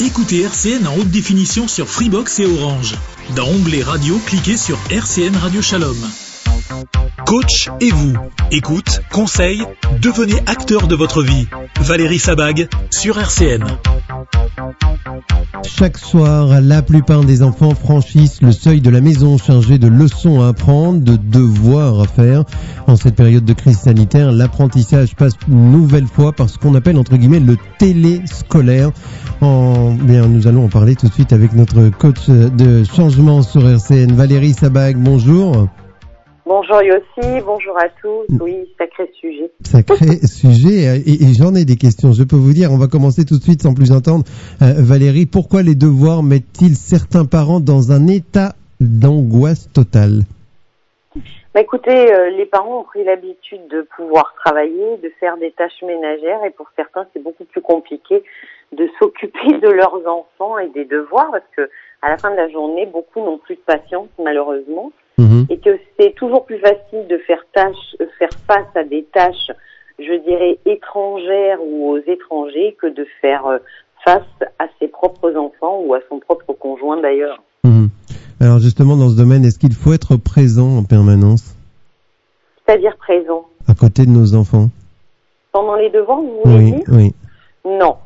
Écoutez RCN en haute définition sur Freebox et Orange. Dans Onglet Radio, cliquez sur RCN Radio Shalom. Coach et vous. Écoute, conseil, devenez acteur de votre vie. Valérie Sabag sur RCN. Chaque soir, la plupart des enfants franchissent le seuil de la maison chargé de leçons à apprendre, de devoirs à faire. En cette période de crise sanitaire, l'apprentissage passe une nouvelle fois par ce qu'on appelle entre guillemets le téléscolaire. En, bien, nous allons en parler tout de suite avec notre coach de changement sur RCN, Valérie Sabag. Bonjour. Bonjour Yossi, bonjour à tous. Oui, sacré sujet. Sacré sujet, et, et j'en ai des questions. Je peux vous dire, on va commencer tout de suite sans plus entendre. Euh, Valérie, pourquoi les devoirs mettent-ils certains parents dans un état d'angoisse totale? Bah, écoutez, euh, les parents ont pris l'habitude de pouvoir travailler, de faire des tâches ménagères, et pour certains, c'est beaucoup plus compliqué de s'occuper de leurs enfants et des devoirs, parce que à la fin de la journée, beaucoup n'ont plus de patience, malheureusement. Mhm. et que c'est toujours plus facile de faire tâche, faire face à des tâches, je dirais étrangères ou aux étrangers que de faire euh, face à ses propres enfants ou à son propre conjoint d'ailleurs. Mhm. Alors justement, dans ce domaine, est-ce qu'il faut être présent en permanence? C'est-à-dire présent. à côté de nos enfants? Pendant les devoirs, vous voulez Oui, dire? oui. Non.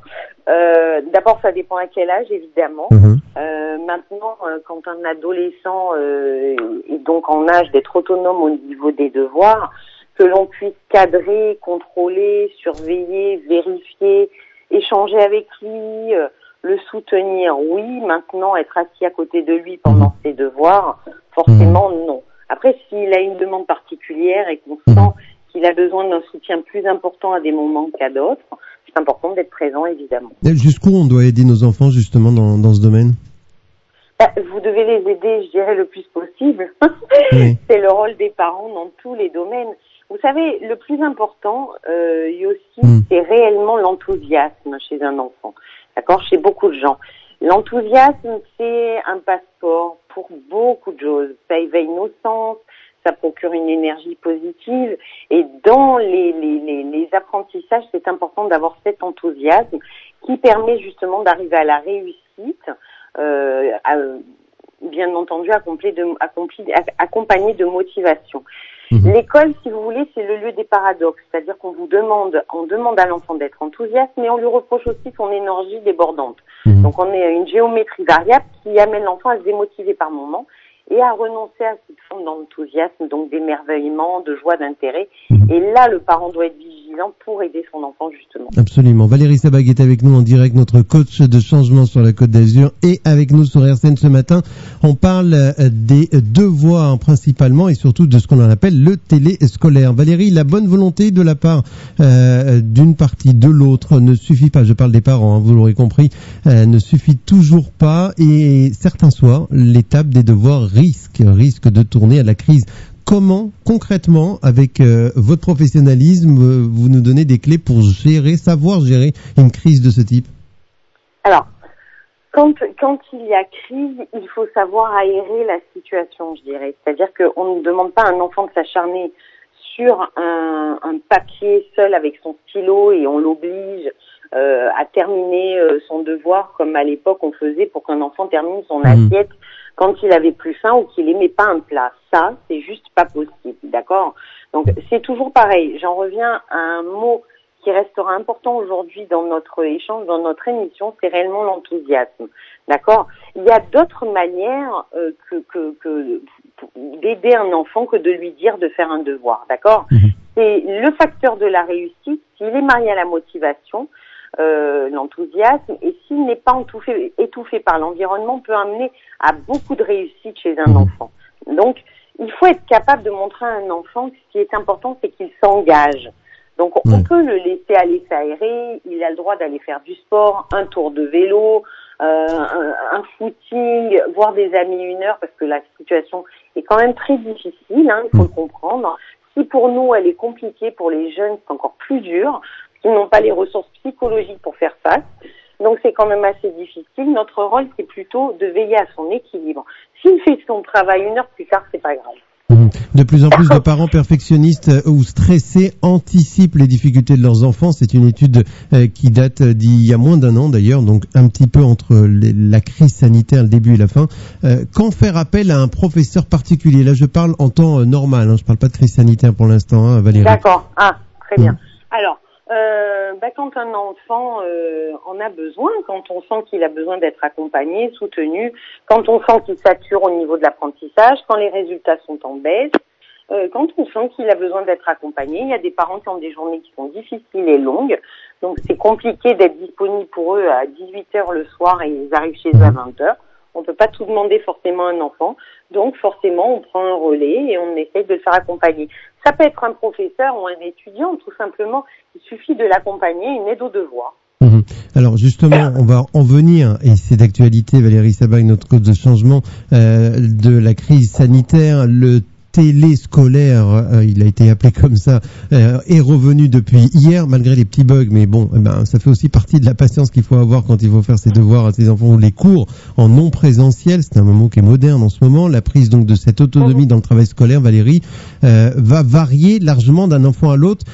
Euh, D'abord, ça dépend à quel âge, évidemment. Mhm. Euh, maintenant, euh, quand un adolescent euh, est donc en âge d'être autonome au niveau des devoirs, que l'on puisse cadrer, contrôler, surveiller, vérifier, échanger avec lui, euh, le soutenir, oui. Maintenant, être assis à côté de lui pendant ses devoirs, forcément non. Après, s'il a une demande particulière et qu'on Mhm. sent qu'il a besoin d'un soutien plus important à des moments qu'à d'autres, c'est important d'être présent, évidemment. Et Jusqu'où on doit aider nos enfants justement dans, dans ce domaine? Bah, Vous devez les aider, je dirais, le plus possible. Oui. C'est le rôle des parents dans tous les domaines. Vous savez, le plus important, euh, aussi, Mm. c'est réellement l'enthousiasme chez un enfant. D'accord? Chez beaucoup de gens. L'enthousiasme, c'est un passeport pour beaucoup de choses. Ça éveille nos sens, ça procure une énergie positive. Et dans les, les, les, les apprentissages, c'est important d'avoir cet enthousiasme qui permet justement d'arriver à la réussite, euh, à- bien entendu accompli de, accompli, accompagné de motivation. Mhm. L'école, si vous voulez, c'est le lieu des paradoxes, c'est-à-dire qu'on vous demande, on demande à l'enfant d'être enthousiaste, mais on lui reproche aussi son énergie débordante. Mhm. Donc on est à une géométrie variable qui amène l'enfant à se démotiver par moment et à renoncer à cette forme d'enthousiasme, donc d'émerveillement, de joie, d'intérêt. Mhm. Et là, le parent doit être vigilant Absolument. Valérie Sabag est avec nous en direct, notre coach de changement sur la Côte d'Azur et avec nous sur RCN ce matin. On parle euh, des devoirs principalement et surtout de ce qu'on appelle le téléscolaire. Valérie, la bonne volonté de la part euh, d'une partie, de l'autre ne suffit pas. Je parle des parents, hein, vous l'aurez compris, euh, ne suffit toujours pas et certains soirs, l'étape des devoirs risque, risque de tourner à la crise. Comment, concrètement, avec euh, votre professionnalisme, euh, vous nous donnez des clés pour gérer, savoir gérer une crise de ce type? Alors, quand, il y a crise, il faut savoir aérer la situation, je dirais. C'est-à-dire qu'on ne demande pas à un enfant de s'acharner sur un, un papier seul avec son stylo et on l'oblige euh, à terminer euh, son devoir comme à l'époque on faisait pour qu'un enfant termine son Mhm. assiette quand il avait plus faim ou qu'il aimait pas un plat. Ça, c'est juste pas possible, d'accord? Donc c'est toujours pareil. J'en reviens à un mot qui restera important aujourd'hui dans notre échange, dans notre émission, c'est réellement l'enthousiasme. D'accord? Il y a d'autres manières euh, que, que, que d'aider un enfant que de lui dire de faire un devoir. D'accord? Mhm. C'est le facteur de la réussite. S'il est marié à la motivation, euh, l'enthousiasme, et s'il n'est pas étouffé, étouffé par l'environnement, peut amener à beaucoup de réussite chez un enfant. Donc, il faut être capable de montrer à un enfant que ce qui est important, c'est qu'il s'engage. Donc, on peut le laisser aller s'aérer, il a le droit d'aller faire du sport, un tour de vélo, euh, un, un footing, voir des amis une heure, parce que la situation est quand même très difficile, hein, il faut Mm. le comprendre. Si pour nous, elle est compliquée, pour les jeunes, c'est encore plus dur, qu'ils n'ont pas les ressources psychologiques pour faire face. Donc c'est quand même assez difficile. Notre rôle, c'est plutôt de veiller à son équilibre. S'il fait son travail une heure plus tard, c'est pas grave. Mhm. De plus en plus de parents perfectionnistes euh, ou stressés anticipent les difficultés de leurs enfants. C'est une étude euh, qui date d'il y a moins d'un an d'ailleurs, donc un petit peu entre la crise sanitaire, le début et la fin. Euh, quand faire appel à un professeur particulier? Là, je parle en temps normal. Hein, je parle pas de crise sanitaire pour l'instant, hein, Valérie. D'accord. Ah, très bien. Mm. Alors, euh, bah, quand un enfant euh, en a besoin, quand on sent qu'il a besoin d'être accompagné, soutenu, quand on sent qu'il sature au niveau de l'apprentissage, quand les résultats sont en baisse, euh, quand on sent qu'il a besoin d'être accompagné, il y a des parents qui ont des journées qui sont difficiles et longues, donc c'est compliqué d'être disponible pour eux à 18h le soir et ils arrivent chez eux à 20h. On peut pas tout demander forcément à un enfant, donc forcément on prend un relais et on essaye de le faire accompagner. Ça peut être un professeur ou un étudiant, tout simplement. Il suffit de l'accompagner, une aide au devoir. Mhm. Alors justement, on va en venir, et c'est d'actualité, Valérie Sabag, notre coach de changement euh, de la crise sanitaire. Le téléscolaire, euh, il a été appelé comme ça, euh, est revenu depuis hier, malgré les petits bugs. Mais bon, eh ben, ça fait aussi partie de la patience qu'il faut avoir quand il faut faire ses devoirs à ses enfants ou les cours en non présentiel. C'est un moment qui est moderne en ce moment. La prise donc de cette autonomie dans le travail scolaire, Valérie, euh, va varier largement d'un enfant à l'autre.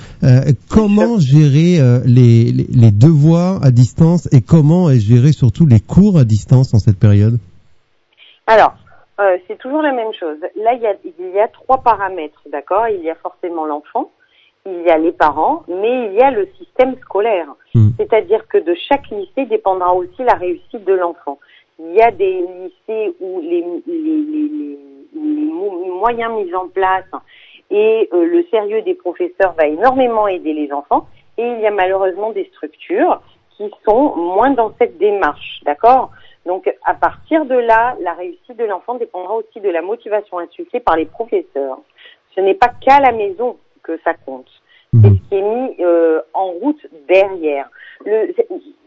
comment gérer les, les, les devoirs à distance et comment gérer surtout les cours à distance en cette période? Alors, euh, c'est toujours la même chose. Là, il y a, il y a trois paramètres, d'accord? Il y a forcément l'enfant, il y a les parents, mais il y a le système scolaire. Hmm. C'est-à-dire que de chaque lycée dépendra aussi la réussite de l'enfant. Il y a des lycées où les, les, les, les moyens mis en place et euh, le sérieux des professeurs va énormément aider les enfants. Et il y a malheureusement des structures qui sont moins dans cette démarche, d'accord? Donc, à partir de là, la réussite de l'enfant dépendra aussi de la motivation insufflée par les professeurs. Ce n'est pas qu'à la maison que ça compte. Mhm. C'est ce qui est mis euh, en route derrière. Le,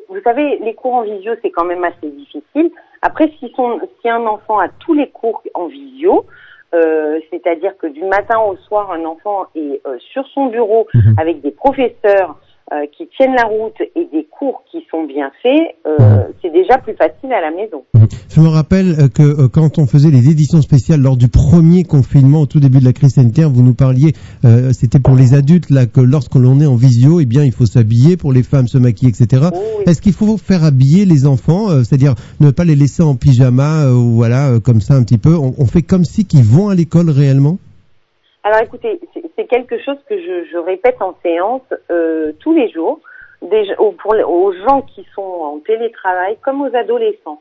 vous savez, les cours en visio, c'est quand même assez difficile. Après, si, son, si un enfant a tous les cours en visio, euh, c'est-à-dire que du matin au soir, un enfant est euh, sur son bureau mhm. avec des professeurs euh, qui tiennent la route et des cours qui sont bien faits, euh, c'est déjà plus facile à la maison. Mhm. Je me rappelle euh, que quand on faisait les éditions spéciales lors du premier confinement, au tout début de la crise sanitaire, vous nous parliez, c'était pour les adultes là que lorsque l'on est en visio, eh bien il faut s'habiller, pour les femmes se maquiller, etc. Est-ce qu'il faut faire habiller les enfants, c'est-à-dire ne pas les laisser en pyjama ou voilà comme ça un petit peu? On, on fait comme si qu'ils vont à l'école réellement? Alors écoutez, c'est quelque chose que je, je, répète en séance euh, tous les jours, déjà, pour, aux gens qui sont en télétravail comme aux adolescents.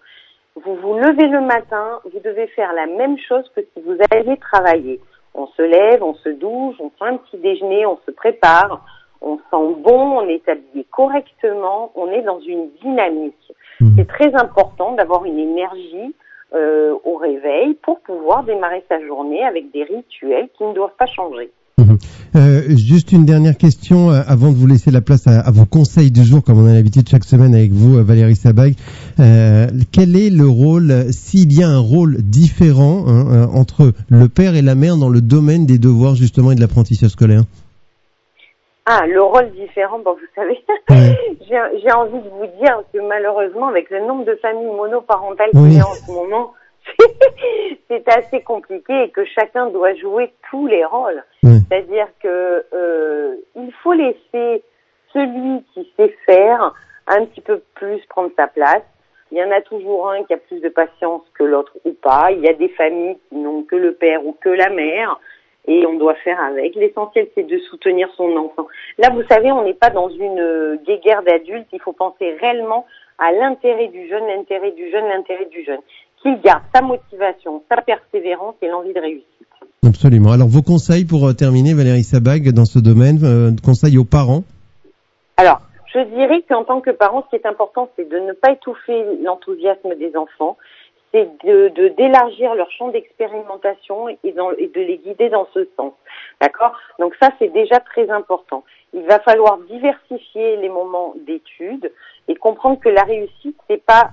Vous vous levez le matin, vous devez faire la même chose que si vous alliez travailler. On se lève, on se douche, on prend un petit déjeuner, on se prépare, on sent bon, on est habillé correctement, on est dans une dynamique. Mmh. C'est très important d'avoir une énergie euh, au réveil pour pouvoir démarrer sa journée avec des rituels qui ne doivent pas changer. Mhm. Euh, juste une dernière question euh, avant de vous laisser la place à, vos conseils du jour, comme on a l'habitude chaque semaine avec vous, euh, Valérie Sabag. quel est le rôle, s'il y a un rôle différent hein, entre le père et la mère dans le domaine des devoirs justement et de l'apprentissage scolaire? Ah, le rôle différent, bon, vous savez, j'ai envie de vous dire que malheureusement, avec le nombre de familles monoparentales qu'il y a en ce moment, c'est assez compliqué et que chacun doit jouer tous les rôles. C'est-à-dire que euh, il faut laisser celui qui sait faire un petit peu plus prendre sa place. Il y en a toujours un qui a plus de patience que l'autre ou pas. Il y a des familles qui n'ont que le père ou que la mère et on doit faire avec. L'essentiel, c'est de soutenir son enfant. Là, vous savez, on n'est pas dans une euh, guéguerre d'adultes. Il faut penser réellement à l'intérêt du jeune, l'intérêt du jeune, l'intérêt du jeune. Qu'il garde sa motivation, sa persévérance et l'envie de réussite. Absolument. Alors, vos conseils pour euh, terminer, Valérie Sabag, dans ce domaine, euh, conseils aux parents? Alors, je dirais qu'en tant que parent, ce qui est important, c'est de ne pas étouffer l'enthousiasme des enfants c'est de d'élargir leur champ d'expérimentation et, et, de les guider dans ce sens. D'accord? Donc ça, c'est déjà très important. Il va falloir diversifier les moments d'études et comprendre que la réussite, c'est pas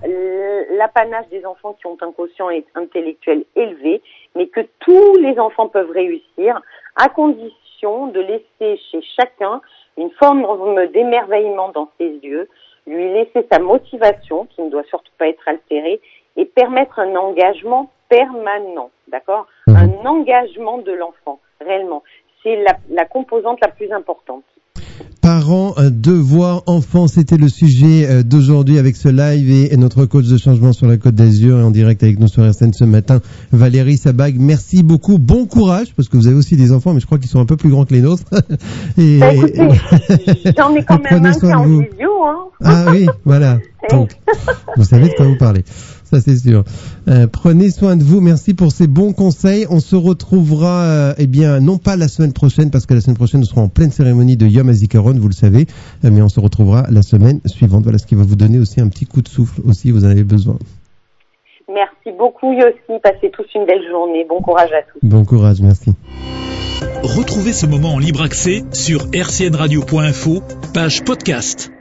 l'apanage des enfants qui ont un quotient intellectuel élevé, mais que tous les enfants peuvent réussir à condition de laisser chez chacun une forme d'émerveillement dans ses yeux, lui laisser sa motivation, qui ne doit surtout pas être altérée, permettre un engagement permanent. d'accord Mhm. Un engagement de l'enfant, réellement. C'est la, la composante la plus importante. Parents, euh, devoirs, enfants, c'était le sujet euh, d'aujourd'hui avec ce live et, notre coach de changement sur la Côte d'Azur et en direct avec nous sur RSN ce matin, Valérie Sabag. Merci beaucoup, bon courage parce que vous avez aussi des enfants, mais je crois qu'ils sont un peu plus grands que les nôtres. et, Bah, écoutez, j'en ai quand même un qui est en visio, hein. Ah oui, voilà. Donc, vous savez de quoi vous parlez. Ça, c'est sûr. Euh, prenez soin de vous. Merci pour ces bons conseils. On se retrouvera, euh, eh bien, non pas la semaine prochaine, parce que la semaine prochaine, nous serons en pleine cérémonie de Yom HaZikaron, vous le savez. Euh, mais on se retrouvera la semaine suivante. Voilà ce qui va vous donner aussi un petit coup de souffle aussi. Vous en avez besoin. Merci beaucoup, Yossi. Passez tous une belle journée. Bon courage à tous. Bon courage. Merci. Retrouvez ce moment en libre accès sur rcnradio.info, page podcast.